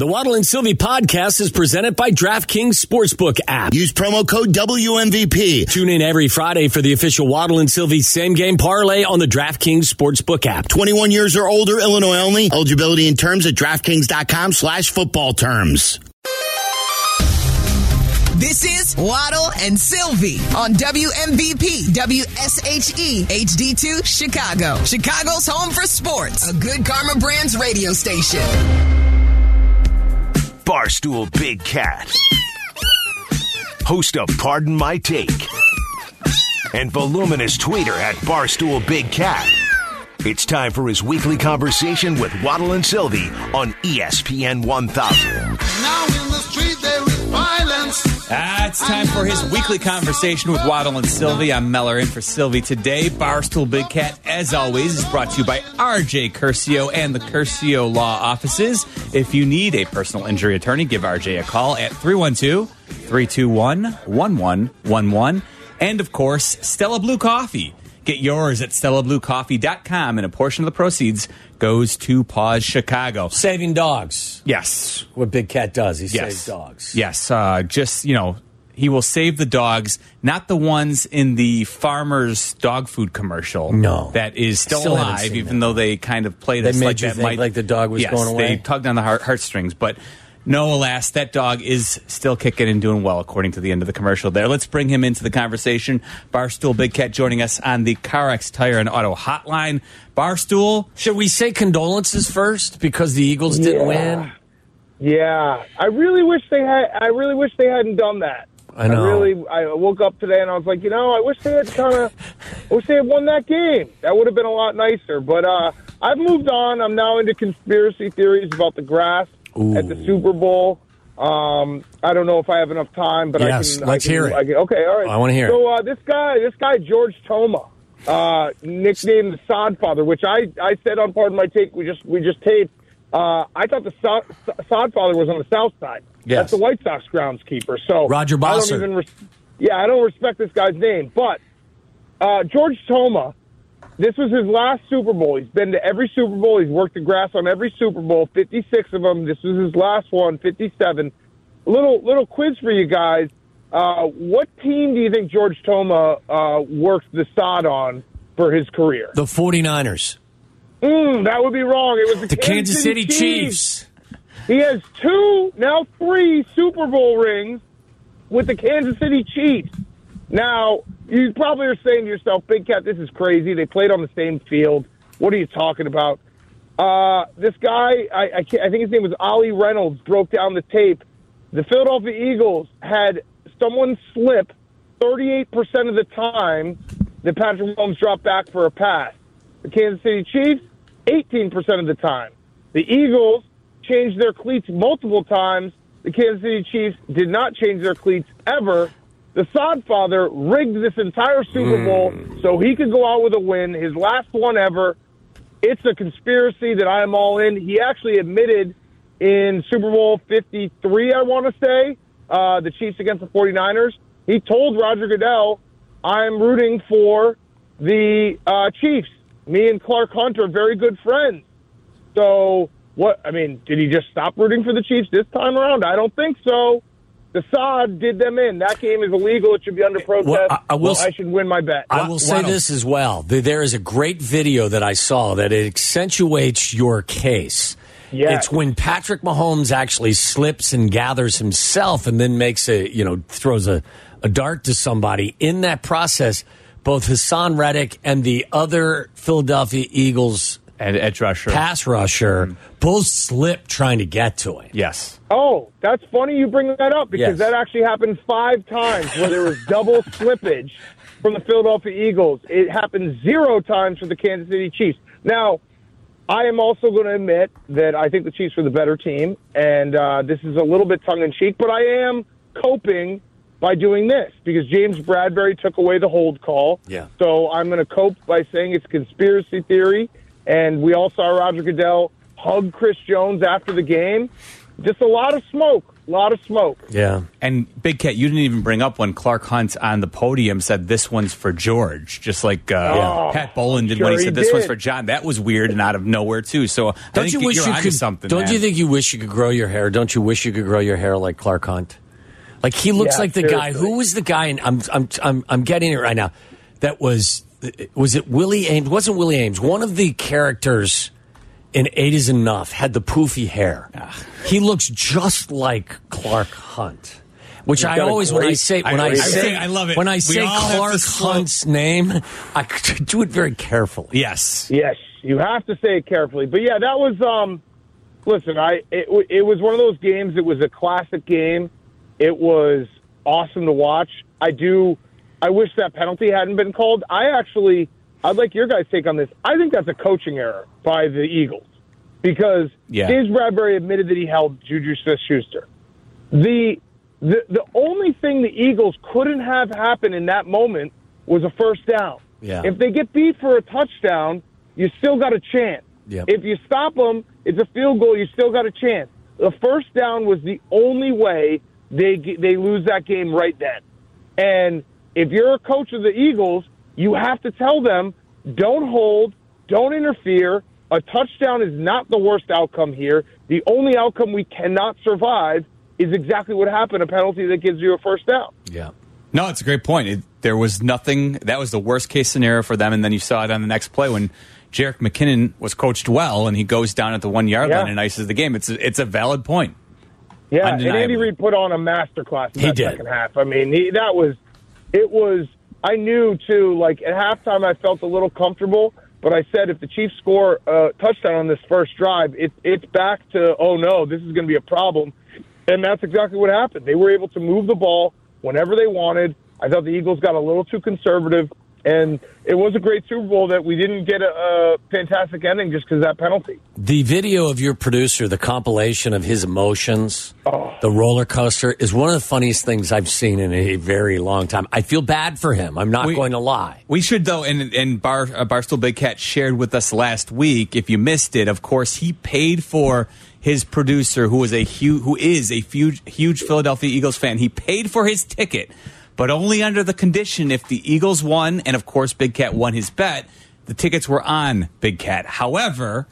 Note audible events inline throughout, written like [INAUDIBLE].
The Waddle and Silvy podcast is presented by DraftKings Sportsbook app. Use promo code WMVP. Tune in every Friday for the official Waddle and Silvy same game parlay on the DraftKings Sportsbook app. 21 years or older, Illinois only. Eligibility and terms at DraftKings.com slash football terms. This is Waddle and Silvy on WMVP WSHE HD2 Chicago. Chicago's home for sports. A good Karma Brands radio station. Barstool Big Cat. Host of Pardon My Take. And voluminous tweeter at Barstool Big Cat. It's time for his weekly conversation with Waddle and Silvy on ESPN 1000. Ah, it's time for his weekly conversation with Waddle and Silvy. I'm Meller in for Silvy today. Barstool Big Cat, as always, is brought to you by RJ Curcio and the Curcio Law Offices. If you need a personal injury attorney, give RJ a call at 312 321 1111. And of course, Stella Blue Coffee. Get yours at StellaBlueCoffee.com, and a portion of the proceeds goes to PAWS Chicago. Saving dogs. Yes. What Big Cat does, he Yes. saves dogs. Yes. Uh, just, you know, he will save the dogs, not the ones in the farmer's dog food commercial. No. That is still, Still alive, even that. though they kind of played They us made like you that think might, like the dog was yes, going away? They tugged on the heart, heartstrings, but no, alas, that dog is still kicking and doing well, according to the end of the commercial there. Let's bring him into the conversation. Barstool Big Cat joining us on the CarX Tire and Auto Hotline. Barstool, Should we say condolences first because the Eagles didn't win? Yeah, I really wish they had. I really wish they hadn't done that. I know. really. I woke up today and I was like, you know, I wish they had kind of. I wish they had won that game. That would have been a lot nicer. But uh, I've moved on. I'm now into conspiracy theories about the grass at the Super Bowl. Um, I don't know if I have enough time, but Yes, I can. let's I can, hear it. I can, okay, all right. I wanna hear. So uh, this guy, this guy George Toma, uh, nicknamed the Sod Father, which I I said on Pardon My Take. We just we just taped. Uh, I thought the Sod, Sod Father was on the South Side. Yes. That's the White Sox groundskeeper. So Roger I don't Bossard. even res- yeah, I don't respect this guy's name, but uh, George Toma. This was his last Super Bowl. He's been to every Super Bowl. He's worked the grass on every Super Bowl, 56 of them. This was his last one, 57. Little little quiz for you guys. Uh, what team do you think George Toma uh, worked the sod on for his career? The 49ers. Mm, that would be wrong. It was the, The Kansas City Chiefs. He has two, now three Super Bowl rings with the Kansas City Chiefs. Now, you probably are saying to yourself, Big Cat, this is crazy. They played on the same field. What are you talking about? Uh, this guy, I, I, I think his name was Ollie Reynolds, broke down the tape. The Philadelphia Eagles had someone slip 38% of the time that Patrick Mahomes dropped back for a pass. The Kansas City Chiefs, 18% of the time. The Eagles changed their cleats multiple times. The Kansas City Chiefs did not change their cleats ever. The Sod father rigged this entire Super Bowl so he could go out with a win, his last one ever. It's a conspiracy that I am all in. He actually admitted in Super Bowl 53, I want to say, uh, the Chiefs against the 49ers. He told Roger Goodell, I'm rooting for the uh, Chiefs. Me and Clark Hunter are very good friends. So, what? I mean, did he just stop rooting for the Chiefs this time around? I don't think so. The Sod did them in. That game is illegal. It should be under protest. Well, I- I will s- I should win my bet. I will say this as well. There- There is a great video that I saw that it accentuates your case. Yes. It's when Patrick Mahomes actually slips and gathers himself and then makes a, you know, throws a, a dart to somebody. In that process, both Haason Reddick and the other Philadelphia Eagles and edge rusher. pass rusher both slip trying to get to him. Yes. Oh, that's funny you bring that up because Yes. that actually happened five times where there was [LAUGHS] double slippage from the Philadelphia Eagles. It happened zero times for the Kansas City Chiefs. Now, I am also going to admit that I think the Chiefs were the better team, and uh, this is a little bit tongue in cheek, but I am coping by doing this because James Bradberry took away the hold call. Yeah. So I'm going to cope by saying it's conspiracy theory, and we all saw Roger Goodell hug Chris Jones after the game. just a lot of smoke, a lot of smoke. Yeah. And Big Cat, you didn't even bring up when Clark Hunt on the podium said this one's for George, just like uh, Yeah. Pat Bowlen did Sure when he he said this one's for John. That was weird and out of nowhere too. So Don't think you wish you're you could? something? don't man. you think you wish you could grow your hair? Don't you wish you could grow your hair like Clark Hunt? Like he looks Yeah, like the guy. Who was the guy? And I'm I'm I'm I'm getting it right now. That was was it Willie Aames? Wasn't Willie Aames one of the characters in Eight Is Enough? Had the poofy hair. He looks just like Clark Hunt. Which I got a always when I say when I- I, I say I love it. when I We say all have to Clark Hunt's name, I [LAUGHS] do it very carefully. Yes. Yes, you have to say it carefully. But yeah, that was um listen, I it, it was one of those games it was a classic game. It was awesome to watch. I do I wish that penalty hadn't been called. I actually I'd like your guys' take on this. I think that's a coaching error by the Eagles because Yeah. James Bradberry admitted that he held Juju Smith-Schuster. The the the only thing the Eagles couldn't have happen in that moment was a first down. Yeah. If they get beat for a touchdown, you still got a chance. Yep. If you stop them, it's a field goal. You still got a chance. The first down was the only way they they lose that game right then. And if you're a coach of the Eagles, you have to tell them don't hold, don't interfere. A touchdown is not the worst outcome here. The only outcome we cannot survive is exactly what happened a penalty that gives you a first down. Yeah. No, it's a great point. It, there was nothing. That was the worst case scenario for them, and then you saw it on the next play when Jerick McKinnon was coached well, and he goes down at the one yard Yeah. line and ices the game. It's a, it's a valid point. Yeah, and Andy Reid put on a masterclass in He that did. second half. I mean, he, that was it was. I knew too. Like at halftime, I felt a little comfortable, but I said if the Chiefs score a touchdown on this first drive, it, it's back to oh no, this is going to be a problem, and that's exactly what happened. They were able to move the ball whenever they wanted. I thought the Eagles got a little too conservative, and it was a great Super Bowl that we didn't get a, a fantastic ending just because of that penalty. The video of your producer, the compilation of his emotions, Oh. the roller coaster, is one of the funniest things I've seen in a very long time. I feel bad for him. I'm not We- going to lie. We should though, and and Bar uh, Barstool Big Cat shared with us last week. If you missed it, of course, he paid for his producer, who was a huge, who is a huge, huge Philadelphia Eagles fan. He paid for his ticket, but only under the condition if the Eagles won, and of course, Big Cat won his bet. The tickets were on Big Cat. However,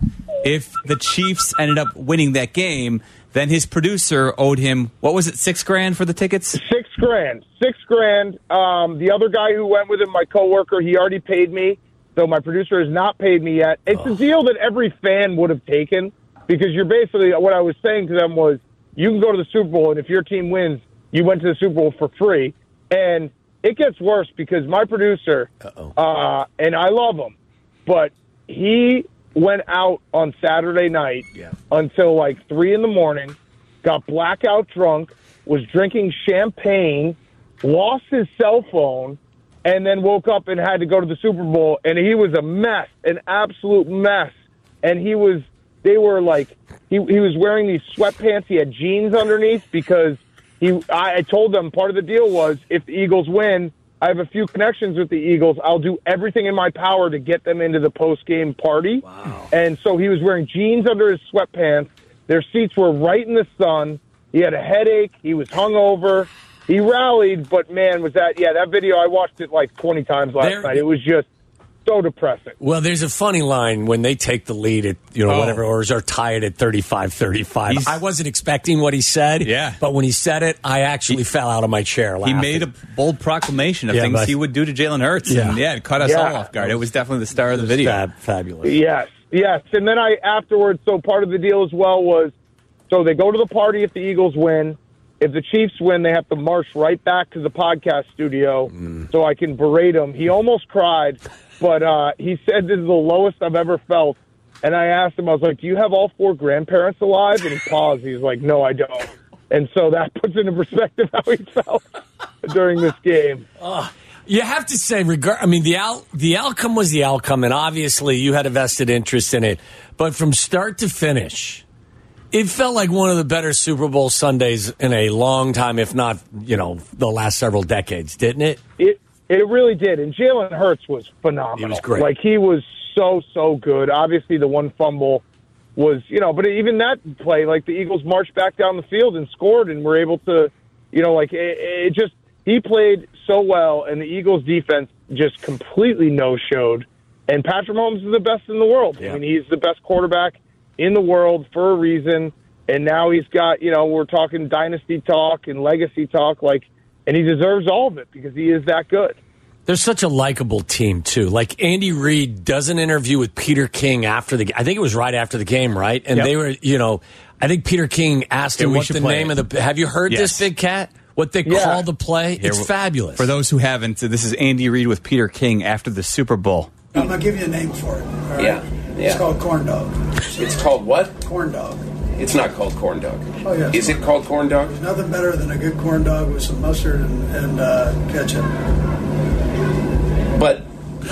if the Chiefs ended up winning that game, then his producer owed him what was it, six grand for the tickets? Six grand. Six grand. Um, the other guy who went with him, my coworker, he already paid me. So my producer has not paid me yet. It's a deal that every fan would have taken because you're basically what I was saying to them was you can go to the Super Bowl and if your team wins, you went to the Super Bowl for free. And it gets worse because my producer, uh, and I love him, but he went out on Saturday night until like three in the morning, got blackout drunk, was drinking champagne, lost his cell phone, and then woke up and had to go to the Super Bowl. And he was a mess, an absolute mess. And he was, they were like, he, he was wearing these sweatpants. He had jeans underneath because he, I, I told them part of the deal was if the Eagles win, I have a few connections with the Eagles. I'll do everything in my power to get them into the post game party. Wow. And so he was wearing jeans under his sweatpants. Their seats were right in the sun. He had a headache. He was hungover. He rallied, but man, was that yeah? That video I watched it like twenty times last There- night. It was just so depressing. Well, there's a funny line when they take the lead at, you know, Oh. whatever, or are tied at 35 35. I wasn't expecting what he said. Yeah. But when he said it, I actually fell out of my chair He made a bold proclamation of Yeah, things but- he would do to Jalen Hurts. Yeah. And yeah, it caught us Yeah. all off guard. It was definitely the star of the video. Fab, fabulous. Yes, yes. And then I afterwards. So part of the deal as well was, so they go to the party if the Eagles win. If the Chiefs win, they have to march right back to the podcast studio mm. so I can berate him. He almost cried, but uh, he said this is the lowest I've ever felt. And I asked him, I was like, "Do you have all four grandparents alive?" And he paused. He was like, "No, I don't." And so that [LAUGHS] puts into perspective how he felt [LAUGHS] during this game. You have to say, regard. I mean, the out, the outcome was the outcome, and obviously you had a vested interest in it. But from start to finish, it felt like one of the better Super Bowl Sundays in a long time, if not, you know, the last several decades, didn't it? It it really did, and Jalen Hurts was phenomenal. He was great. Like he was so so good. Obviously, the one fumble was, you know, but even that play, like the Eagles marched back down the field and scored and were able to, you know, like it, it just, he played so well and the Eagles defense just completely no showed. And Patrick Mahomes is the best in the world. Yeah. I mean, he's the best quarterback in the world for a reason. And now he's got, you know, we're talking dynasty talk and legacy talk, like, and he deserves all of it because he is that good. They're such a likable team too. Like Andy Reid does an interview with Peter King after the. Game. I think it was right after the game, right? And Yep. they were, you know, I think Peter King asked him we what the name it. of the. Have you heard Yes. this big cat? What they Yeah. call the play? Here, it's fabulous. For those who haven't, this is Andy Reid with Peter King after the Super Bowl. I'm gonna give you a name for it. all right? Yeah, It's called corn dog. It's called what? Corn dog. It's not called corn dog. Oh, yeah. Is it called corn dog? There's nothing better than a good corn dog with some mustard and, and uh, ketchup. But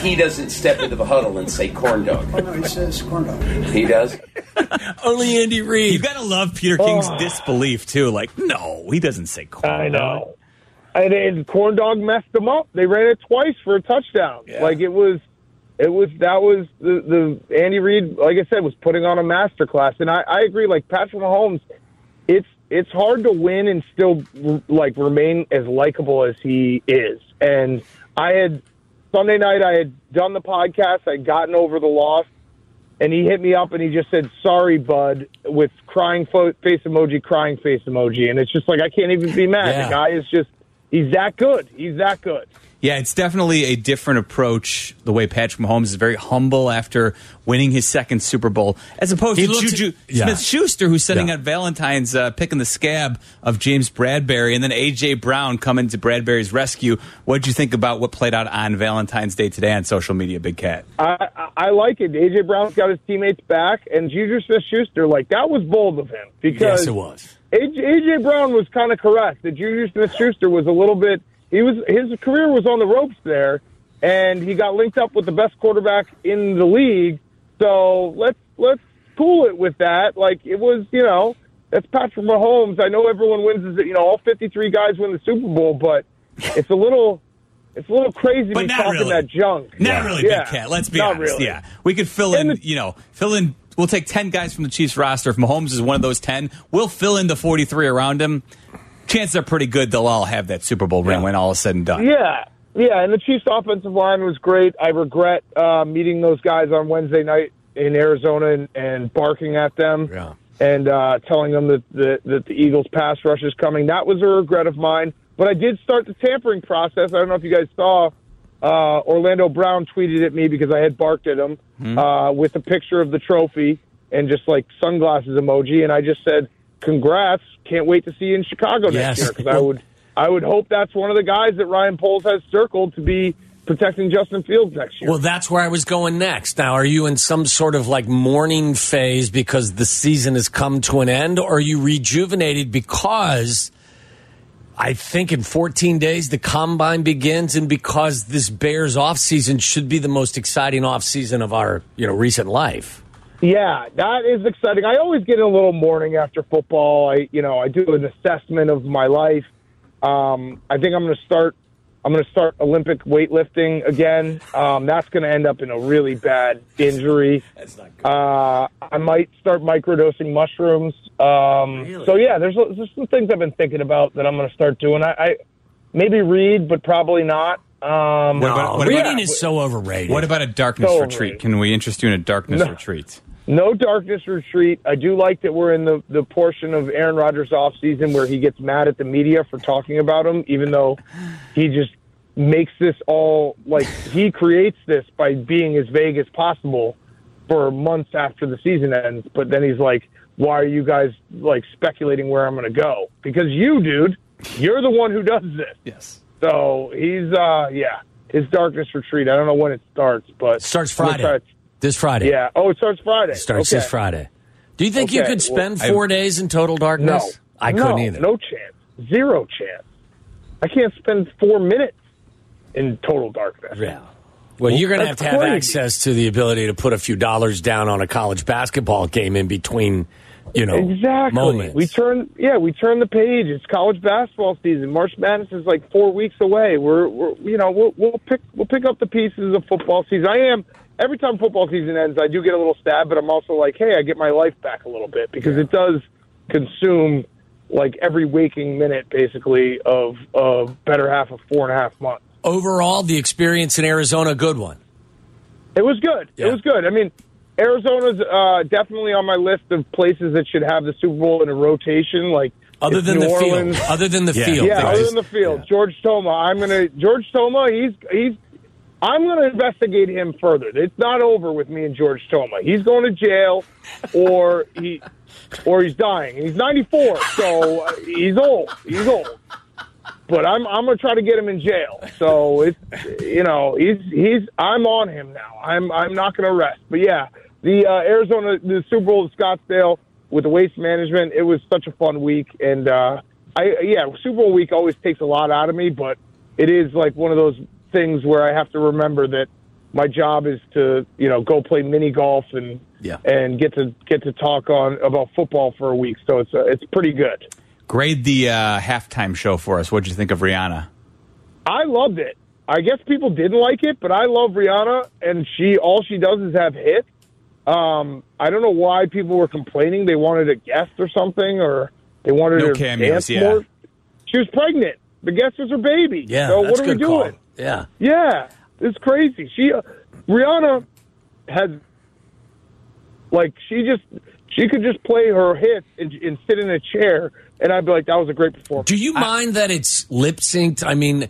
he doesn't step into the huddle and say corn dog. Oh no, he says corn dog. He does. [LAUGHS] Only Andy Reid. You Reid. got to love Peter King's disbelief too. Like, no, he doesn't say corn. I dog. know. And, and corn dog messed them up. They ran it twice for a touchdown. Like it was, it was that was the the Andy Reid. Like I said, was putting on a masterclass. And I, I agree. Like Patrick Mahomes, it's it's hard to win and still like remain as likable as he is. And I had Sunday night. I had done the podcast. I'd gotten over the loss. And he hit me up and he just said, "Sorry, bud," with crying fo- face emoji, crying face emoji, and it's just like I can't even be mad. Yeah. The guy is just—he's that good. He's that good. Yeah, it's definitely a different approach. The way Patrick Mahomes is very humble after winning his second Super Bowl, as opposed He to looks- Juju yeah. Smith Schuster, who's sitting Yeah. on Valentine's uh, picking the scab of James Bradberry, and then AJ Brown coming to Bradberry's rescue. What did you think about what played out on Valentine's Day today on social media, Big Cat? I, I, I like it. AJ Brown's got his teammates back, and Juju Smith-Schuster, like that was bold of him because Yes, it was. AJ, AJ Brown was kind of correct. That Juju Smith-Schuster was a little bit. He was his career was on the ropes there, and he got linked up with the best quarterback in the league. So let's let's cool it with that. Like it was, you know, that's Patrick Mahomes. I know everyone wins. Is You know, all fifty-three guys win the Super Bowl, but it's a little. It's a little crazy to But be not talking really. that junk. Not really, Yeah. Big Cat. Let's be Not honest. really. Yeah, we could fill And in. the- you know, fill in. We'll take ten guys from the Chiefs roster. If Mahomes is one of those ten, we'll fill in the forty-three around him. Chances are pretty good they'll all have that Super Bowl ring Yeah. when all is said and done. Yeah, yeah, and the Chiefs' offensive line was great. I regret uh, meeting those guys on Wednesday night in Arizona and, and barking at them Yeah. and uh, telling them that the, that the Eagles' pass rush is coming. That was a regret of mine. But I did start the tampering process. I don't know if you guys saw. Uh, Orlando Brown tweeted at me because I had barked at him uh, with a picture of the trophy and just like sunglasses emoji, and I just said, "Congrats! Can't wait to see you in Chicago Yes. next year." Because I would, I would hope that's one of the guys that Ryan Poles has circled to be protecting Justin Fields next year. Well, that's where I was going next. Now, are you in some sort of like mourning phase because the season has come to an end, or are you rejuvenated because I think in 14 days the combine begins, and because this Bears offseason should be the most exciting offseason of our you know recent life? Yeah, that is exciting. I always get in a little mourning after football. I, you know, I do an assessment of my life. Um, I think I'm going to start. I'm going to start Olympic weightlifting again. Um, that's going to end up in a really bad injury. That's not good. Uh, I might start microdosing mushrooms. Um, So yeah, there's, there's some things I've been thinking about that I'm going to start doing. I, I maybe read, but probably not. Um, What about- what Reading yeah. is so overrated. What about a darkness So retreat? overrated. Can we interest you in a darkness No. retreat? No darkness retreat. I do like that we're in the, the portion of Aaron Rodgers' off season where he gets mad at the media for talking about him, even though he just makes this all like he creates this by being as vague as possible for months after the season ends. But then he's like, "Why are you guys like speculating where I'm going to go? Because you, dude, you're the one who does this." Yes. So he's uh yeah, his darkness retreat. I don't know when it starts, but starts Friday? This Friday. Yeah. Oh, it starts Friday. It starts okay. this Friday. Do you think you could spend well, four days in total darkness? No? I couldn't either. No chance. Zero chance. I can't spend four minutes in total darkness. Yeah. Well, you're going to have to have crazy. access to the ability to put a few dollars down on a college basketball game in between, you know, Exactly. moments. We turn, yeah, we turn the page. It's college basketball season. March Madness is like four weeks away. We're, we're you know, we'll, we'll pick, we'll pick up the pieces of football season. I am, every time football season ends, I do get a little sad, but I'm also like, hey, I get my life back a little bit because it does consume like every waking minute, basically, of of better half of four and a half months. Overall, the experience in Arizona, good one. It was good. Yeah. It was good. I mean, Arizona's uh, definitely on my list of places that should have the Super Bowl in a rotation. Like Other it's than New the Orleans. field, other than the Yeah. field, Yeah, They other just- than the field, George Toma. I'm gonna George Toma. He's he's. I'm gonna investigate him further. It's not over with me and George Toma. He's going to jail, or he, or he's dying. He's 94, so uh, he's old. He's old. But I'm I'm gonna try to get him in jail. So it's you know he's he's I'm on him now. I'm I'm not gonna rest. But yeah, the uh, Arizona the Super Bowl at Scottsdale with the waste management. It was such a fun week, and uh, I yeah Super Bowl week always takes a lot out of me, but it is like one of those things where I have to remember that my job is to you know go play mini golf and Yeah. and get to get to talk on about football for a week. So it's uh, it's pretty good. Grade the uh, halftime show for us. What'd you think of Rihanna? I loved it. I guess people didn't like it, but I love Rihanna, and she all she does is have hits. Um, I don't know why people were complaining. They wanted a guest or something, or they wanted No her cameos, dance yeah. more. She was pregnant. The guest was her baby. yeah, So what are we doing? call. Doing? Yeah, Yeah, it's crazy. She uh, Rihanna has like she just she could just play her hits and, and sit in a chair, and I'd be like, that was a great performance. Do you mind that it's lip synced? I mean,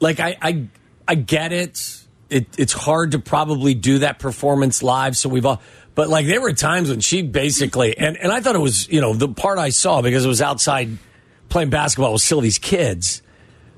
like I, I, I get it. It it's hard to probably do that performance live. So we've all, but like there were times when she basically, and and I thought it was you know the part I saw because it was outside playing basketball with Silvy's kids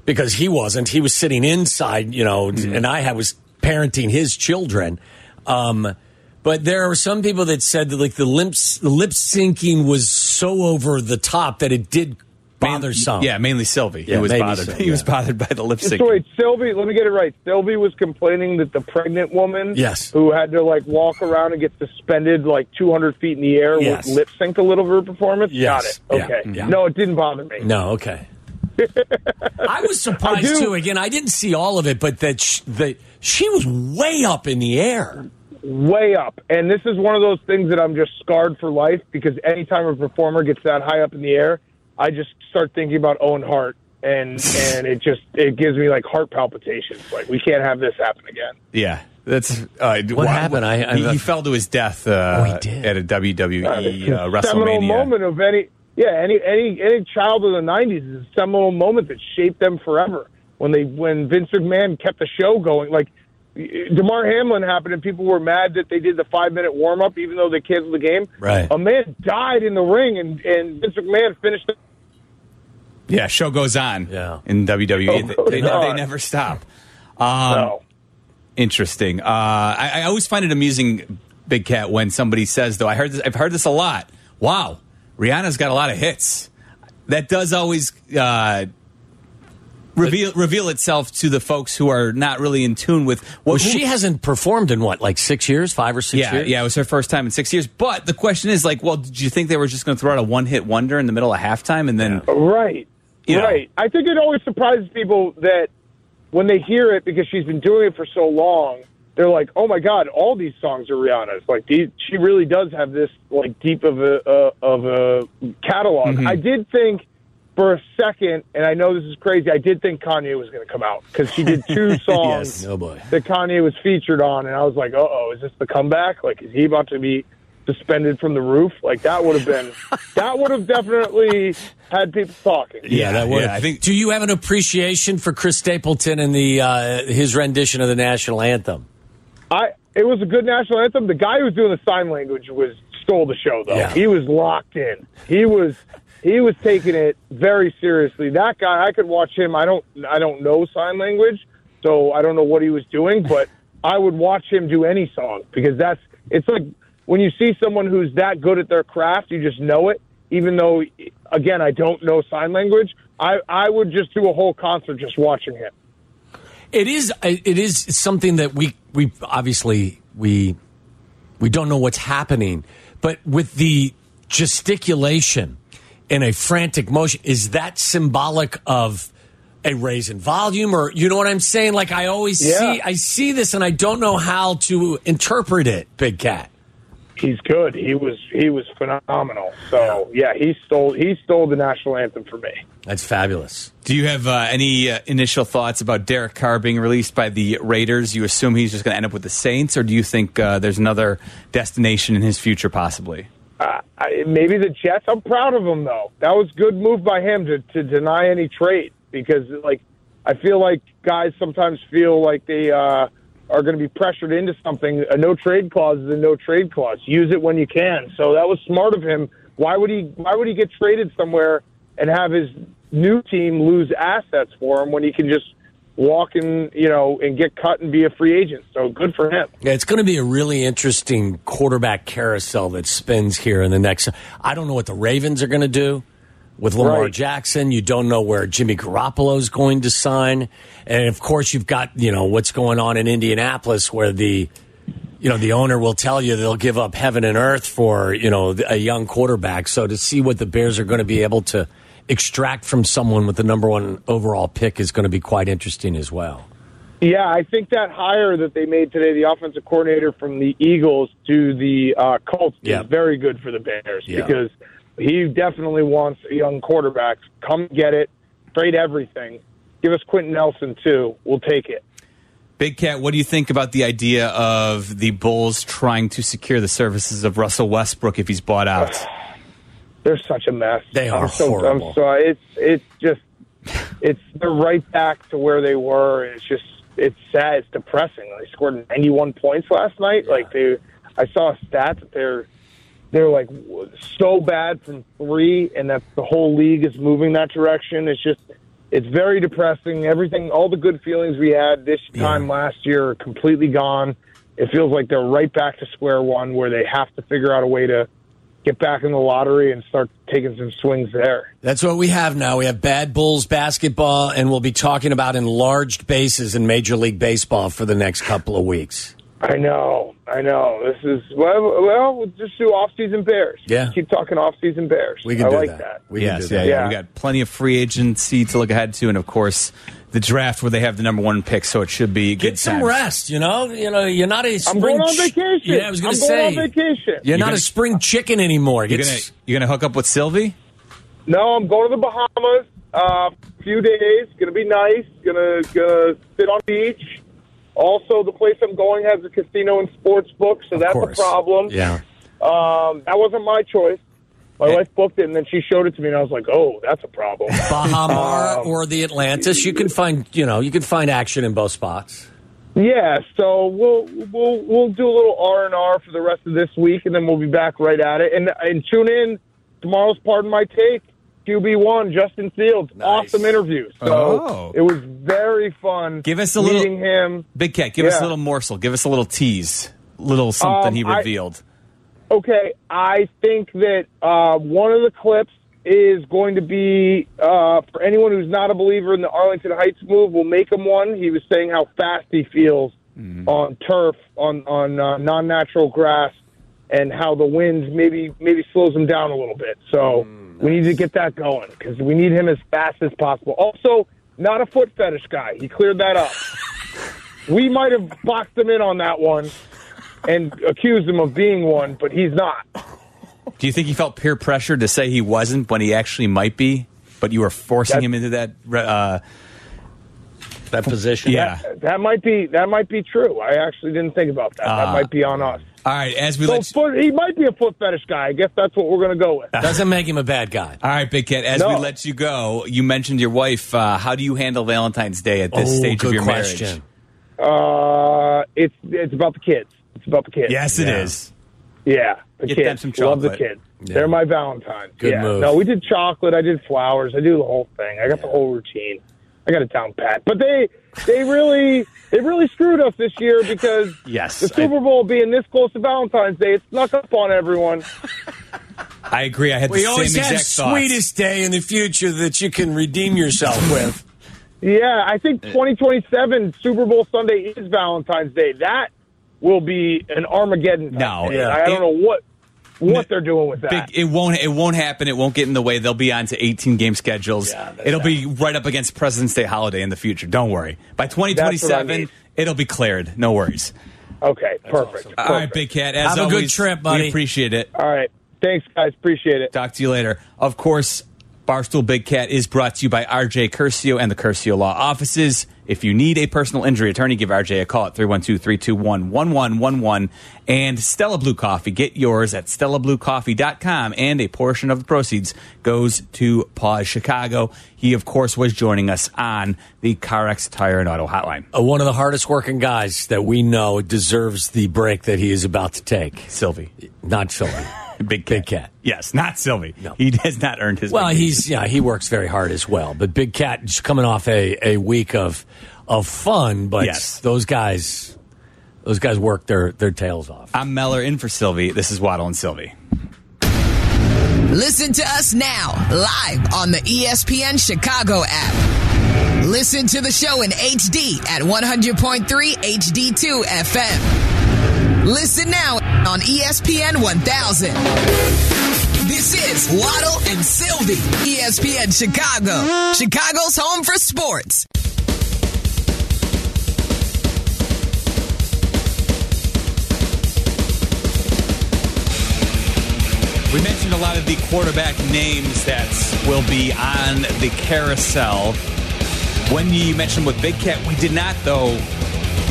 because he wasn't. He was sitting inside, you know, and I had, was parenting his children. Um, but there are some people that said that like the lip the lip syncing was so over the top that it did bother some. Yeah, mainly Silvy. Yeah, he was bothered. so, he was bothered by the lip sync. So wait, Silvy, let me get it right. Silvy was complaining that the pregnant woman, Yes. who had to like walk around and get suspended like 200 feet in the air, Yes. lip synced a little of her performance. Yes. Got it. Yeah. Okay. Yeah. No, it didn't bother me. No, okay. I was surprised I too. Again, I didn't see all of it, but that sh- that she was way up in the air. way up. And this is one of those things that I'm just scarred for life because anytime a performer gets that high up in the air, I just start thinking about Owen Hart. And [LAUGHS] and it just it gives me like heart palpitations. Like we can't have this happen again. Yeah, that's uh, What happened? I- I- he, he fell to his death uh, Oh, he did. at a WWE It's uh, WrestleMania. moment of any yeah any any any child of the '90s is a seminal moment that shaped them forever. When they when Vince McMahon kept the show going, like Damar Hamlin happened, and people were mad that they did the five minute warm up, even though they canceled the game. Right. A man died in the ring, and and Vince McMahon finished. The, Yeah, show goes on. Yeah. in WWE, they, they, they never stop. Um, no. Interesting. Uh, I, I always find it amusing, Big Cat, when somebody says, though, I heard this, I've heard this a lot. Wow, Rihanna's got a lot of hits. That does always uh, reveal reveal itself to the folks who are not really in tune with what Well, who- she hasn't performed in what, like six years, five or six Yeah, years. yeah, it was her first time in six years. But the question is, like, well, did you think they were just going to throw out a one hit wonder in the middle of halftime and then? Right. You know. right. I think it always surprises people that when they hear it because she's been doing it for so long, they're like, "Oh my God, all these songs are Rihanna's." Like, these, she really does have this like deep of a uh, of a catalog. Mm-hmm. I did think for a second, and I know this is crazy. I did think Kanye was going to come out because she did two [LAUGHS] songs Oh boy. that Kanye was featured on, and I was like, "Uh oh, is this the comeback? Like, is he about to be suspended from the roof? Like, that would have been, [LAUGHS] that would have definitely had people talking." Yeah, that would. yeah, I think- Do you have an appreciation for Chris Stapleton and the uh, his rendition of the national anthem? I it was a good national anthem. The guy who was doing the sign language was stole the show though. Yeah. He was locked in. He was he was taking it very seriously. That guy, I could watch him. I don't I don't know sign language, so I don't know what he was doing, but [LAUGHS] I would watch him do any song because that's it's like when you see someone who's that good at their craft, you just know it. Even though, again, I don't know sign language, I I would just do a whole concert just watching him. It is. Uh, it is something that we we obviously we we don't know what's happening, but with the gesticulation and a frantic motion, is that symbolic of a raise in volume or you know what I'm saying? Like I always Yeah. see I see this and I don't know how to interpret it, Big Cat. He's good. He was he was phenomenal. So yeah, he stole he stole the national anthem for me. That's fabulous. Do you have uh, any uh, initial thoughts about Derek Carr being released by the Raiders? You assume he's just going to end up with the Saints, or do you think uh, there's another destination in his future, possibly? Uh, I, maybe the Jets. I'm proud of him though. That was good move by him to to deny any trade because like I feel like guys sometimes feel like they uh, are going to be pressured into something. A no trade clause is a no trade clause. Use it when you can. So that was smart of him. Why would he? Why would he get traded somewhere and have his new team lose assets for him when he can just walk and you know, and get cut and be a free agent? So good for him. Yeah, it's going to be a really interesting quarterback carousel that spins here in the next. I don't know what the Ravens are going to do with Lamar Right. Jackson. You don't know where Jimmy Garoppolo is going to sign, and of course you've got you know what's going on in Indianapolis, where the you know the owner will tell you they'll give up heaven and earth for you know a young quarterback. So to see what the Bears are going to be able to extract from someone with the number one overall pick is going to be quite interesting as well. Yeah, I think that hire that they made today, the offensive coordinator from the Eagles to the uh, Colts, Yeah. is very good for the Bears Yeah. because he definitely wants a young quarterback. Come get it, trade everything. Give us Quenton Nelson too. We'll take it. Big Cat, what do you think about the idea of the Bulls trying to secure the services of Russell Westbrook if he's bought out? [SIGHS] They're such a mess. They are I'm so, horrible. I'm sorry. It's it's just it's they're right back to where they were. It's just it's sad. It's depressing. They scored 91 points last night. Like they, I saw a stat that they're they're like so bad from three, and that the whole league is moving that direction. It's just it's very depressing. Everything, all the good feelings we had this time last year are completely gone. It feels like they're right back to square one, where they have to figure out a way to get back in the lottery and start taking some swings there. That's what we have now. We have bad Bulls basketball, and we'll be talking about enlarged bases in Major League Baseball for the next couple of weeks. I know, I know. This is well, well. We'll just do off-season Bears. Yeah. keep talking off-season Bears. We can I do like that. that. We can yes, do yeah, that. yeah. Yeah. We got plenty of free agency to look ahead to, and of course, the draft where they have the number one pick, so it should be good Get some times. rest. You know, you know, you're not a I'm going on ch- vacation. Yeah, I was going I'm to say going on vacation. you're not gonna- a spring chicken anymore. You're gonna you're gonna hook up with Silvy? No, I'm going to the Bahamas. Uh, few days. Going to be nice. Gonna gonna sit on the beach. Also, the place I'm going has a casino and sports book, so of that's course. a problem. Yeah. Um, that wasn't my choice. My wife booked it, and then she showed it to me, and I was like, "Oh, that's a problem." [LAUGHS] Baha Mar Um, or the Atlantis. You can find, you know, you can find action in both spots. Yeah, so we'll we'll we'll do a little R and R for the rest of this week, and then we'll be back right at it. And and tune in tomorrow's. Pardon my take. QB one, Justin Fields, Nice. awesome interview. So Oh. it was very fun. Give us a little- him. Big Cat, give us a little morsel, give us a little tease, little something Um, he I- revealed. Okay, I think that uh, one of the clips is going to be uh, for anyone who's not a believer in the Arlington Heights move. We'll make him one. He was saying how fast he feels on turf, on on uh, non-natural grass, and how the wind maybe maybe slows him down a little bit. So we need to get that going because we need him as fast as possible. Also, not a foot fetish guy. He cleared that up. [LAUGHS] we might have boxed him in on that one and accused him of being one, but he's not. Do you think he felt peer pressure to say he wasn't when he actually might be, but you were forcing That- him into that? Uh, That position. yeah. That might be that might be true. I actually didn't think about that. that Ah. might be on us. All right, as we So let you, foot, he might be a foot fetish guy. I guess that's what we're going to go with. Doesn't make him a bad guy. all right, Big Cat. As we let you go, you mentioned your wife. Uh, how do you handle Valentine's Day at this oh, stage good of your question. marriage? Uh, it's it's about the kids. It's about the kids. Yes, it Yeah. is. Yeah, the Get kids. them some Love the chocolate. kids. They're my Valentines. Good yeah. move. No, we did chocolate. I did flowers. I do the whole thing. I got the whole routine. I got it down pat. But they they really they really screwed us this year because [LAUGHS] Yes, the Super Bowl being this close to Valentine's Day, it snuck up on everyone. [LAUGHS] I agree. I had the We same always have exact thoughts. sweetest day in the future that you can redeem yourself [LAUGHS] with. Yeah, I think 2027 Super Bowl Sunday is Valentine's Day. That will be an Armageddon. type No, day. yeah. I don't know what what they're doing with that. Big, it won't. It won't happen. It won't get in the way. They'll be on to 18 game schedules. Yeah, it'll be right up against President's Day holiday in the future. Don't worry. By That's what I 2027, mean. it'll be cleared. No worries. okay, perfect. All right, perfect. Big Cat. As Have a good trip, buddy. We appreciate it. All right, thanks, guys. Appreciate it. Talk to you later. Of course, Barstool Big Cat is brought to you by RJ Curcio and the Curcio Law Offices. If you need a personal injury attorney, give RJ a call at 312 321 1111. And Stella Blue Coffee. Get yours at stellabluecoffee.com. And a portion of the proceeds goes to PAWS Chicago. He, of course, was joining us on the CarX Tire and Auto Hotline. Uh, one of the hardest working guys that we know deserves the break that he is about to take. Silvy. Not Silvy. [LAUGHS] Big Cat. Big Cat. Yes, not Silvy. No. He has not earned his Well, vacation. he's yeah, he works very hard as well. But Big Cat just coming off a, a week of of fun, but Yes. those guys those guys work their their tails off. I'm Meller in for Silvy. This is Waddle and Silvy. Listen to us now, live on the ESPN Chicago app. Listen to the show in HD at 100.3 HD2 FM. Listen now on ESPN 1000. This is Waddle and Silvy, ESPN Chicago, Chicago's home for sports. We mentioned a lot of the quarterback names that will be on the carousel. When you mentioned with Big Cat, we did not, though,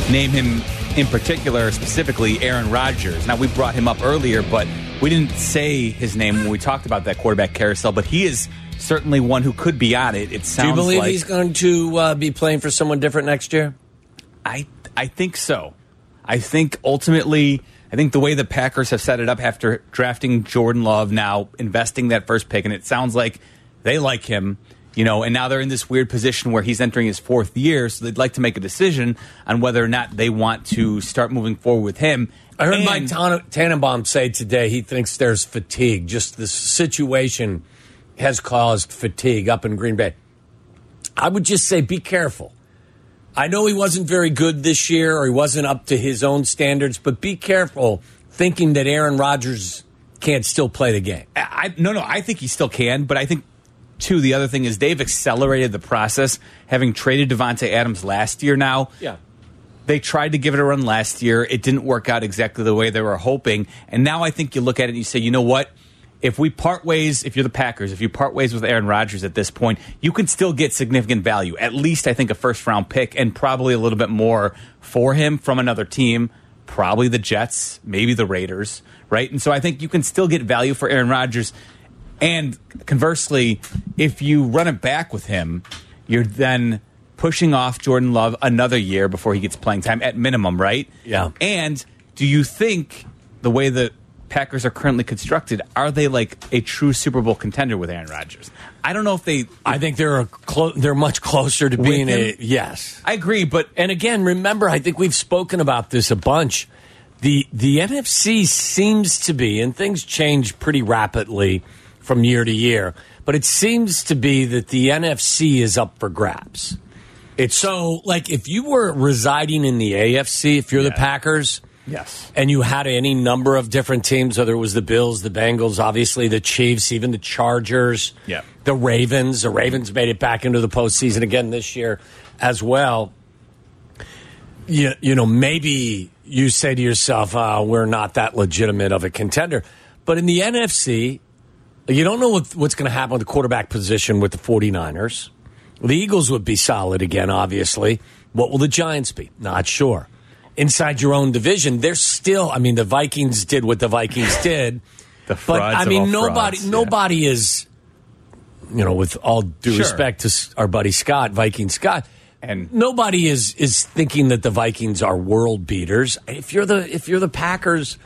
name him in particular, specifically Aaron Rodgers. Now, we brought him up earlier, but we didn't say his name when we talked about that quarterback carousel, but he is certainly one who could be on it. It sounds Do you believe like he's going to uh, be playing for someone different next year? I I think so. I think ultimately, I think the way the Packers have set it up after drafting Jordan Love, now investing that first pick, and it sounds like they like him, you know, and now they're in this weird position where he's entering his fourth year, so they'd like to make a decision on whether or not they want to start moving forward with him. I heard And- Mike Tan- Tannenbaum say today he thinks there's fatigue. Just the situation has caused fatigue up in Green Bay. I would just say be careful. I know he wasn't very good this year or he wasn't up to his own standards, but be careful thinking that Aaron Rodgers can't still play the game. I, I- no, no, I think he still can, but I think too the other thing is they've accelerated the process, having traded Davante Adams last year. Now, Yeah. they tried to give it a run last year. It didn't work out exactly the way they were hoping, and now I think you look at it and you say, you know what? If we part ways, if you're the Packers, if you part ways with Aaron Rodgers at this point, you can still get significant value. At least I think a first round pick and probably a little bit more for him from another team, probably the Jets, maybe the Raiders, right? And so I think you can still get value for Aaron Rodgers. And conversely, if you run it back with him, you're then pushing off Jordan Love another year before he gets playing time at minimum, right? Yeah. And do you think the way the Packers are currently constructed, are they like a true Super Bowl contender with Aaron Rodgers? I don't know if they. I think they're they're much closer to being a yes. I agree, but And again, remember, I think we've spoken about this a bunch. The the NFC seems to be, and things change pretty rapidly from year to year, but it seems to be that the NFC is up for grabs. It's so like if you were residing in the AFC, if you're the Packers, yes, and you had any number of different teams, whether it was the Bills, the Bengals, obviously the Chiefs, even the Chargers, Yeah. the Ravens. The Ravens made it back into the postseason again this year as well. You, you know, maybe you say to yourself, uh, we're not that legitimate of a contender. But in the NFC, you don't know what, what's going to happen with the quarterback position with the 49ers. The Eagles would be solid again, obviously. What will the Giants be? Not sure. Inside your own division, they're still, I mean, the Vikings did what the Vikings [LAUGHS] did. The but, I mean, nobody, frauds, yeah. nobody is, you know, with all due Sure. respect to our buddy Scott, Viking Scott, And- nobody is is thinking that the Vikings are world beaters. If you're the if you're the Packers,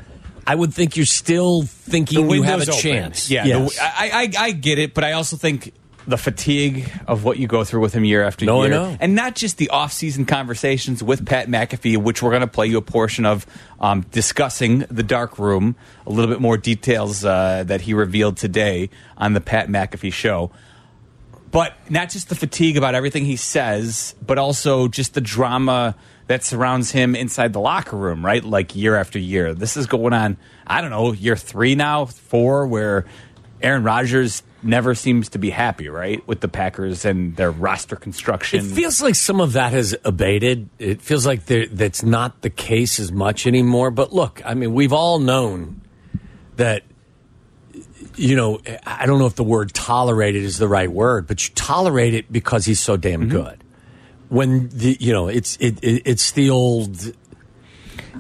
I would think you're still thinking you have a open. chance. Yeah, Yes. the- I, I I get it, but I also think the fatigue of what you go through with him year after No, year, know. and not just the off-season conversations with Pat McAfee, which we're going to play you a portion of, um, discussing the dark room, a little bit more details uh, that he revealed today on the Pat McAfee show. But not just the fatigue about everything he says, but also just the drama that surrounds him inside the locker room, right? Like year after year. This is going on, I don't know, year three now, four, where Aaron Rodgers never seems to be happy, right? With the Packers and their roster construction. It feels like some of that has abated. It feels like that's not the case as much anymore. But look, I mean, we've all known that, you know, I don't know if the word tolerated is the right word, but you tolerate it because he's so damn Mm-hmm. good. When the, you know, it's, it, it it's the old, you,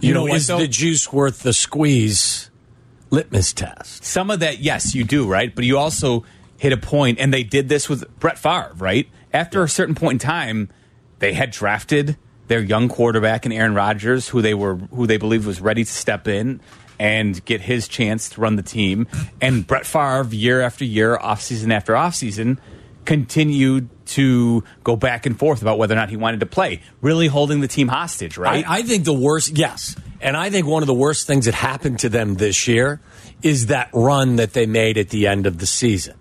You know know, is the juice worth the squeeze litmus test? Some of that, yes, you do, right? But you also hit a point, and they did this with Brett Favre, right? After a certain point in time, they had drafted their young quarterback and Aaron Rodgers, who they were who they believed was ready to step in and get his chance to run the team. And Brett Favre, year after year, offseason after offseason, continued to go back and forth about whether or not he wanted to play, really holding the team hostage, right? I, I think the worst, yes. And I think one of the worst things that happened to them this year is that run that they made at the end of the season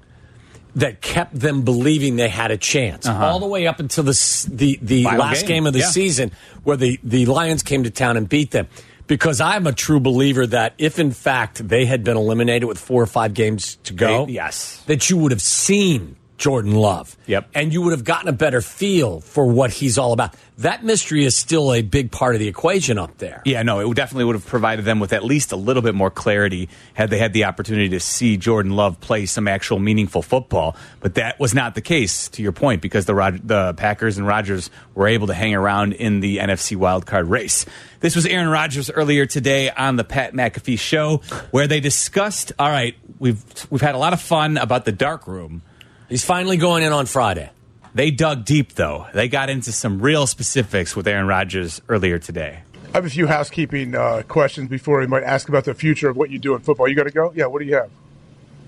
that kept them believing they had a chance all the way up until the the, the Uh-huh. Final last game, game, of the yeah. season where the, the Lions came to town and beat them. Because I'm a true believer that if in fact they had been eliminated with four or five games to go, They- yes. that you would have seen Jordan Love. Yep. And you would have gotten a better feel for what he's all about. That mystery is still a big part of the equation up there. Yeah, no, it definitely would have provided them with at least a little bit more clarity had they had the opportunity to see Jordan Love play some actual meaningful football. But that was not the case, to your point, because the Rod- the Packers and Rodgers were able to hang around in the NFC wildcard race. This was Aaron Rodgers earlier today on the Pat McAfee show, where they discussed. All right, we've we've had a lot of fun about the dark room. He's finally going in on Friday. They dug deep, though. They got into some real specifics with Aaron Rodgers earlier today. I have a few housekeeping uh, questions before we might ask about the future of what you do in football. You got to go? Yeah, what do you have?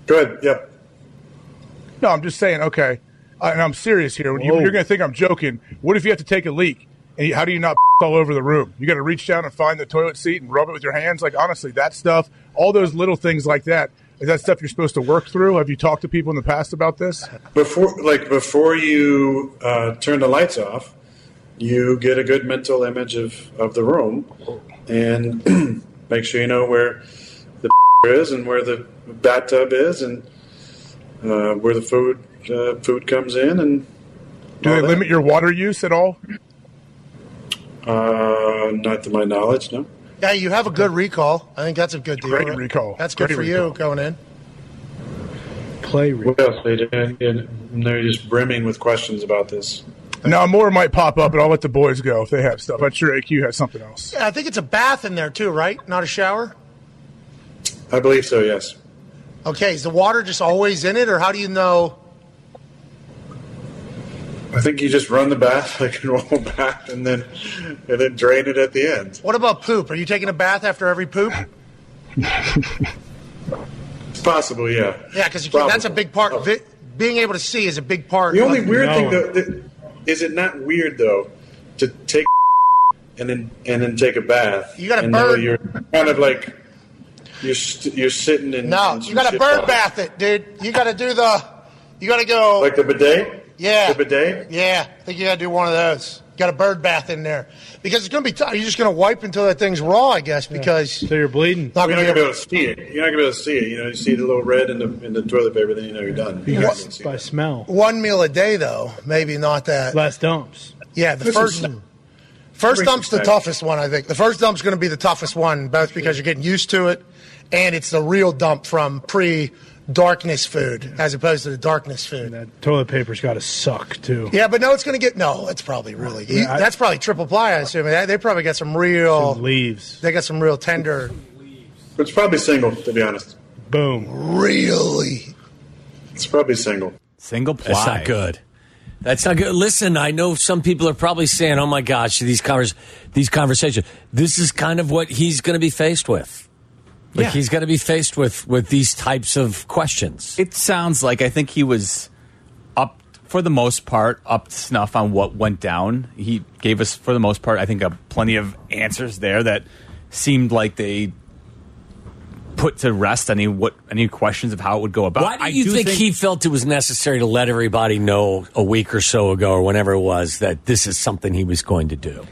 Good. Yep. No, I'm just saying, okay. Uh, and I'm serious here. When you, you're going to think I'm joking. What if you have to take a leak? And you, how do you not [LAUGHS] all over the room? You got to reach down and find the toilet seat and rub it with your hands. Like, honestly, that stuff, all those little things like that, is that stuff you're supposed to work through? Have you talked to people in the past about this? Before, like before you uh, turn the lights off, you get a good mental image of, of the room, and [CLEARS THROAT] make sure you know where the [LAUGHS] is and where the bathtub is and uh, where the food uh, food comes in. And Do they limit your water use at all? uh, not to my knowledge, no. Yeah, you have a good recall. I think that's a good deal. Great recall. That's good Great for recall. you going in. Play. What else? They did, and they're just brimming with questions about this. Now, more might pop up, and I'll let the boys go if they have stuff. I'm sure AQ has something else. Yeah, I think it's a bath in there too, right? Not a shower. I believe so. Yes. Okay, is the water just always in it, or how do you know? I think you just run the bath like a normal [LAUGHS] bath, and then and then drain it at the end. What about poop? Are you taking a bath after every poop? It's possible, yeah. Yeah, because that's a big part. Vi- being able to see is a big part. The only of weird thing, knowing. though, that, is it not weird though to take and then and then take a bath? You got a and know bird- You're kind of like you're st- you're sitting in. No, in you got to bird bath it, dude. You got to do the. You got to go. like the bidet. Yeah. the bidet. Yeah, I think you got to do one of those. Got a bird bath in there because it's going to be tough. You're just going to wipe until that thing's raw, I guess, because so you're bleeding. Not You're gonna not be gonna be able to see it. You're not gonna be able to see it. You know, you see the little red in the in the toilet paper, then you know you're done. You're not see by it. smell. one meal a day though. Maybe not that. Less dumps. Yeah, the This first is- first dump's the toughest one. I think the first dump's going to be the toughest one, both because you're getting used to it, and it's the real dump from pre darkness food as opposed to the darkness food. That toilet paper's got to suck too. Yeah, but no, it's going to get no. It's probably really. Yeah, I- that's probably triple ply. I assume they, they probably got some real Some leaves. They got some real tender. It's probably single, to be honest. Boom. Really. It's probably single. Single ply. That's not good. That's not good. Listen, I know some people are probably saying, "Oh my gosh, these convers these conversations." This is kind of what he's going to be faced with. Like Yeah. he's going to be faced with with these types of questions. It sounds like I think he was up for the most part up to snuff on what went down. He gave us for the most part I think a plenty of answers there that seemed like they put to rest any what any questions of how it would go about. Why do I you think, he felt it was necessary to let everybody know a week or so ago or whenever it was that this is something he was going to do?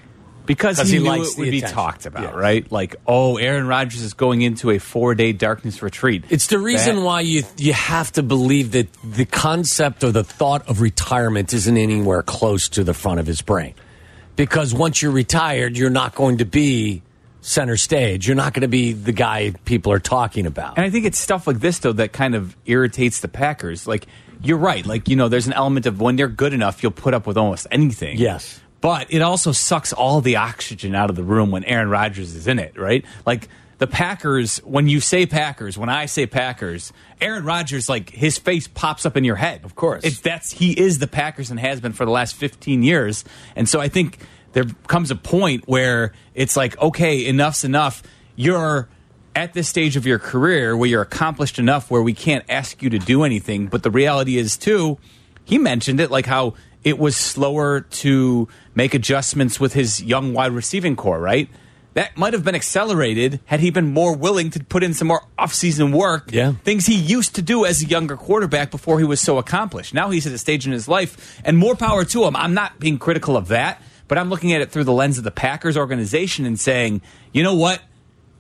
Because 'Cause he, he knew likes it would be attention. talked about, Yeah. right? Like, oh, Aaron Rodgers is going into a four day darkness retreat. It's the reason That- why you you have to believe that the concept or the thought of retirement isn't anywhere close to the front of his brain. Because once you're retired, you're not going to be center stage. You're not going to be the guy people are talking about. And I think it's stuff like this though that kind of irritates the Packers. Like you're right. Like you know, there's an element of when they're good enough, you'll put up with almost anything. Yes. But it also sucks all the oxygen out of the room when Aaron Rodgers is in it, right? Like the Packers, when you say Packers, when I say Packers, Aaron Rodgers, like his face pops up in your head. Of course. It's that's he is the Packers and has been for the last 15 years. And so I think there comes a point where it's like, okay, enough's enough. You're at this stage of your career where you're accomplished enough where we can't ask you to do anything. But the reality is, too, he mentioned it like how it was slower to make adjustments with his young wide receiving corps, right? That might have been accelerated had he been more willing to put in some more offseason work. Yeah. Things he used to do as a younger quarterback before he was so accomplished. Now he's at a stage in his life, and more power to him. I'm not being critical of that, but I'm looking at it through the lens of the Packers organization and saying, you know what?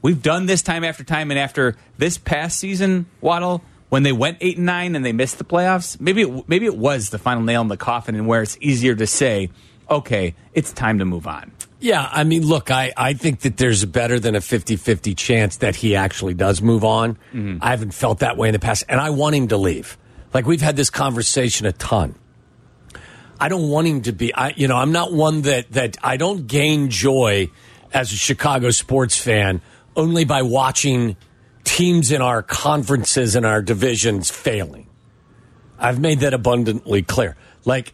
We've done this time after time, and after this past season, Waddle, when they went eight and nine and they missed the playoffs, maybe it, maybe it was the final nail in the coffin, and where it's easier to say, okay, it's time to move on. Yeah, I mean, look, I, I think that there's better than a 50 50 chance that he actually does move on. Mm-hmm. I haven't felt that way in the past, and I want him to leave. Like, we've had this conversation a ton. I don't want him to be, I, you know, I'm not one that, that I don't gain joy as a Chicago sports fan only by watching teams in our conferences and our divisions failing. I've made that abundantly clear. Like,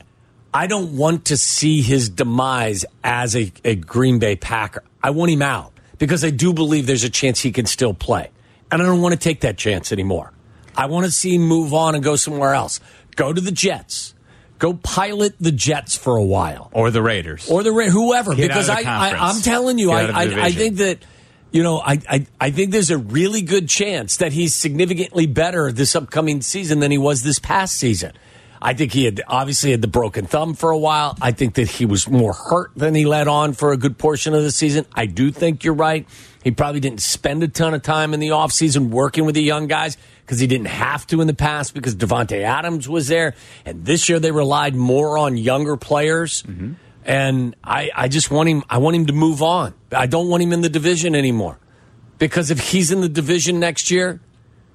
I don't want to see his demise as a, a Green Bay Packer. I want him out because I do believe there's a chance he can still play. And I don't want to take that chance anymore. I want to see him move on and go somewhere else. Go to the Jets. Go pilot the Jets for a while. Or the Raiders. Or the Ra- whoever. Get because I, I, I'm telling you, Get I, out of the I, I think that you know, I, I I think there's a really good chance that he's significantly better this upcoming season than he was this past season. I think he had obviously had the broken thumb for a while. I think that he was more hurt than he let on for a good portion of the season. I do think you're right. He probably didn't spend a ton of time in the offseason working with the young guys because he didn't have to in the past because Davante Adams was there. And this year they relied more on younger players. Mm-hmm. And I, I just want him I want him to move on. I don't want him in the division anymore. Because if he's in the division next year,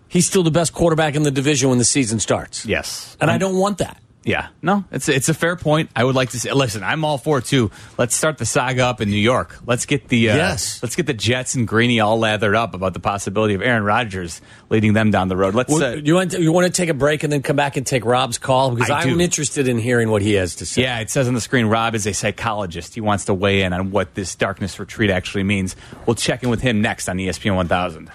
he's still the best quarterback in the division when the season starts. Yes. And I don't want that. Yeah, no, it's it's a fair point. I would like to say, listen, I'm all for it too. Let's start the saga up in New York. Let's get the uh, Yes. let's get the Jets and Greeny all lathered up about the possibility of Aaron Rodgers leading them down the road. Let's Well, uh, you want to, you want to take a break and then come back and take Rob's call because I I'm do. interested in hearing what he has to say. Yeah, it says on the screen Rob is a psychologist. He wants to weigh in on what this darkness retreat actually means. We'll check in with him next on ESPN 1000.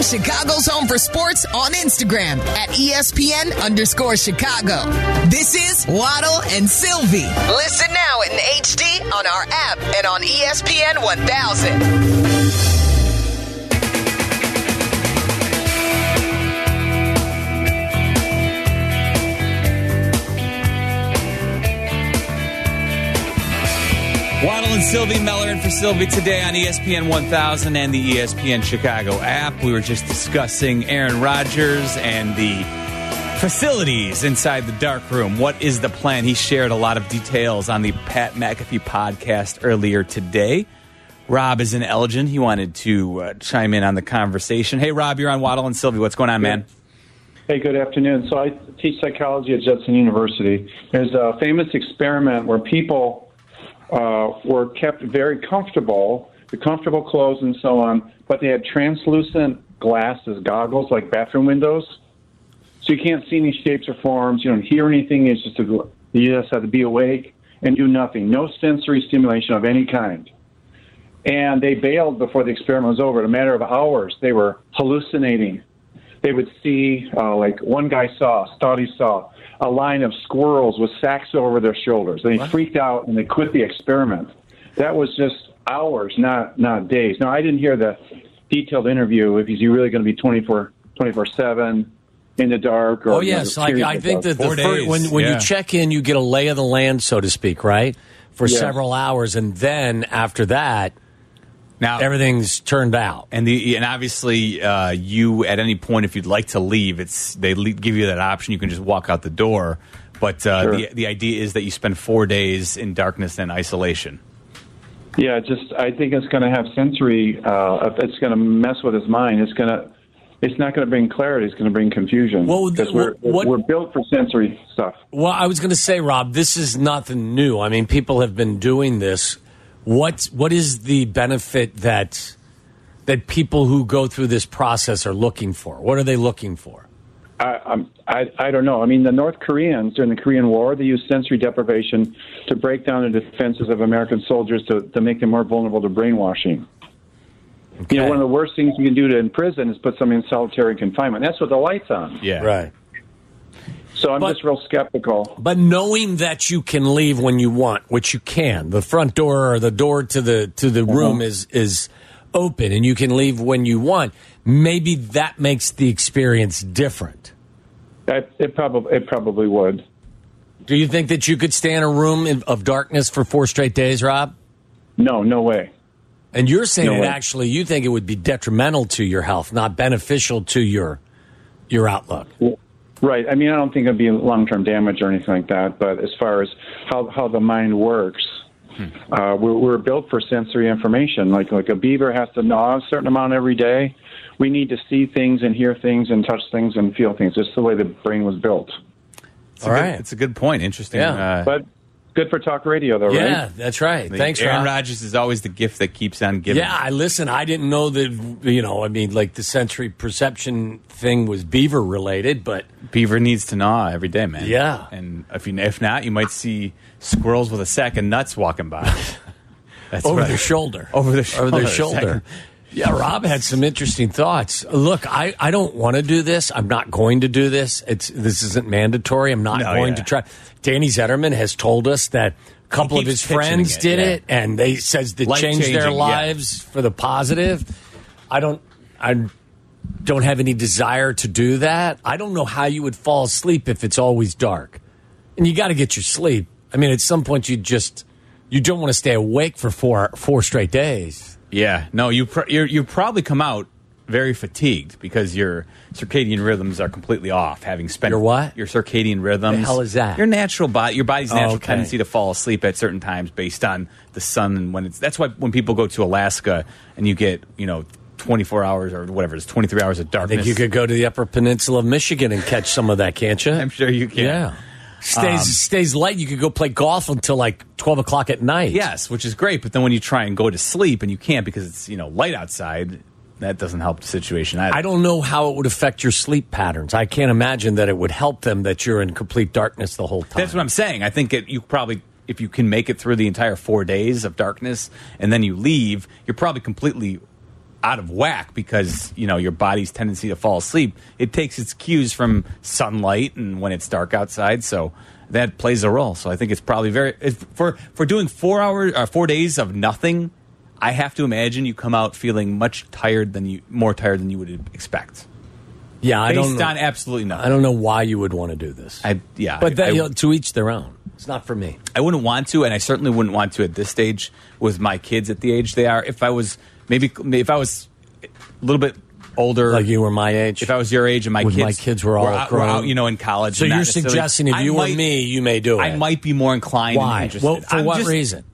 Follow Chicago's Home for Sports on Instagram at ESPN underscore Chicago. This is Waddle and Silvy. Listen now in HD on our app and on ESPN 1000. Waddle and Silvy Meller and for Silvy today on ESPN 1000 and the ESPN Chicago app. We were just discussing Aaron Rodgers and the facilities inside the dark room. What is the plan? He shared a lot of details on the Pat McAfee podcast earlier today. Rob is in Elgin. He wanted to uh, chime in on the conversation. Hey, Rob, you're on Waddle and Silvy. What's going on, man? Hey, good afternoon. So I teach psychology at Judson University. There's a famous experiment where people uh, were kept very comfortable, the comfortable clothes and so on, but they had translucent glasses, goggles like bathroom windows. So you can't see any shapes or forms. You don't hear anything. It's just a, you just have to be awake and do nothing. No sensory stimulation of any kind. And they bailed before the experiment was over. In a matter of hours, they were hallucinating. They would see, uh, like one guy saw, thought he saw, a line of squirrels with sacks over their shoulders. They freaked out and they quit the experiment. That was just hours, not not days. Now I didn't hear the detailed interview if he's really going to be 24 24 seven in the dark. Or Oh you know, yes, I, I think that the first, when when you check in, you get a lay of the land, so to speak, right, for Yes. several hours, and then after that, now everything's turned out. And the and obviously, uh, you at any point, if you'd like to leave, it's they le- give you that option. You can just walk out the door. But uh, Sure. the the idea is that you spend four days in darkness and isolation. Yeah, just I think it's going to have sensory. Uh, it's going to mess with his mind. It's going to. It's not going to bring clarity. It's going to bring confusion. Well, because we're what- we're built for sensory stuff. Well, I was going to say, Rob, this is nothing new. I mean, people have been doing this. What what is the benefit that that people who go through this process are looking for? What are they looking for? I, I'm- I I don't know. I mean, the North Koreans during the Korean War they used sensory deprivation to break down the defenses of American soldiers to to make them more vulnerable to brainwashing. You know, one of the worst things you can do to in prison is put somebody in solitary confinement. That's what the lights on. Yeah, right. So I'm just real skeptical. But knowing that you can leave when you want, which you can, the front door or the door to the to the uh-huh. room is is open and you can leave when you want, maybe that makes the experience different. It, it probably it probably would. Do you think that you could stay in a room in, of darkness for four straight days, Rob? No, no way. And you're saying No that way. actually you think it would be detrimental to your health, not beneficial to your your outlook. Right. I mean, I don't think it'd be long term damage or anything like that. But as far as how how the mind works, uh, we're, we're built for sensory information. Like like a beaver has to gnaw a certain amount every day. We need to see things and hear things and touch things and feel things. It's the way the brain was built. It's a good, It's a good point. Interesting. Yeah. Uh, But good for talk radio, though, Yeah, right? that's right. the- Thanks, Aaron Rob. Rodgers is always the gift that keeps on giving. Yeah, I listen. I didn't know that. You know, I mean, like the sensory perception thing was beaver related, but Beaver needs to gnaw every day, man. Yeah. and if you if not, you might see squirrels with a sack of nuts walking by. [LAUGHS] That's over what- their shoulder, Over their shoulder. over their shoulder. Yeah, Rob had some interesting thoughts. Look, I, I don't want to do this. I'm not going to do this. It's this isn't mandatory. I'm not No, going yeah. to try. Danny Zetterman has told us that a couple of his friends it, did yeah. it, and they says that changed their Life-changing, yeah. lives for the positive. I don't. I don't have any desire to do that. I don't know how you would fall asleep if it's always dark, and you got to get your sleep. I mean, at some point, you just you don't want to stay awake for four four straight days. Yeah, no, you pr- you're, you probably come out very fatigued because your circadian rhythms are completely off. Having spent Your what? Your circadian rhythms. The hell is that? Your natural body, your body's natural okay. tendency to fall asleep at certain times based on the sun and when it's. That's why when people go to Alaska and you get you know. 24 hours or whatever it's 23 hours of I darkness think you could go to the Upper Peninsula of Michigan and catch some of that, can't you? i'm sure you can Yeah. Stays Um, stays light. You could go play golf until like twelve o'clock at night. yes which is great but then when you try and go to sleep and you can't because it's you know light outside that doesn't help the situation either. I don't know how it would affect your sleep patterns. I can't imagine that it would help them that you're in complete darkness the whole time. That's what I'm saying. I think it, you probably, if you can make it through the entire four days of darkness and then you leave, you're probably completely out of whack because you know your body's tendency to fall asleep. It takes its cues from sunlight and when it's dark outside, so that plays a role. So I think it's probably very for for doing four hours or uh, four days of nothing. I have to imagine you come out feeling much tired than you more tired than you would expect. yeah, I Based don't know. on absolutely nothing. I don't know why you would want to do this. I yeah, but I- that, I- you know, to each their own. It's not for me. I wouldn't want to, and I certainly wouldn't want to at this stage with my kids at the age they are. If I was maybe if I was a little bit older, Like you were my age. if I was your age and my When kids, my kids were all out, grown. out, you know, in college. So and not you're necessarily- suggesting if I you might- were me, you may do it. I might be more inclined. and Why? interested. Well, for I'm what just- reason?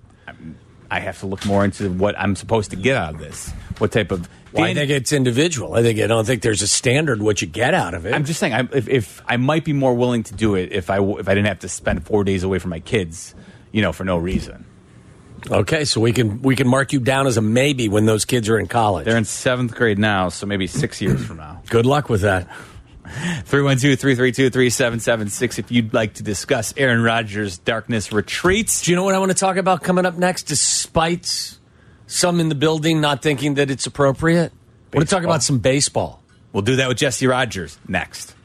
I have to look more into what I'm supposed to get out of this. What type of? Well, I think it's individual. I think I don't think there's a standard what you get out of it. I'm just saying, I, if, if I might be more willing to do it if I if I didn't have to spend four days away from my kids, you know, for no reason. okay, so we can we can mark you down as a maybe when those kids are in college. They're in seventh grade now, so maybe six years from now. Good luck with that. 312 332 3776 if you'd like to discuss Aaron Rodgers' darkness retreats. Do you know what I want to talk about coming up next? Despite some in the building not thinking that it's appropriate, I want to talk about some baseball. We'll do that with Jesse Rogers next.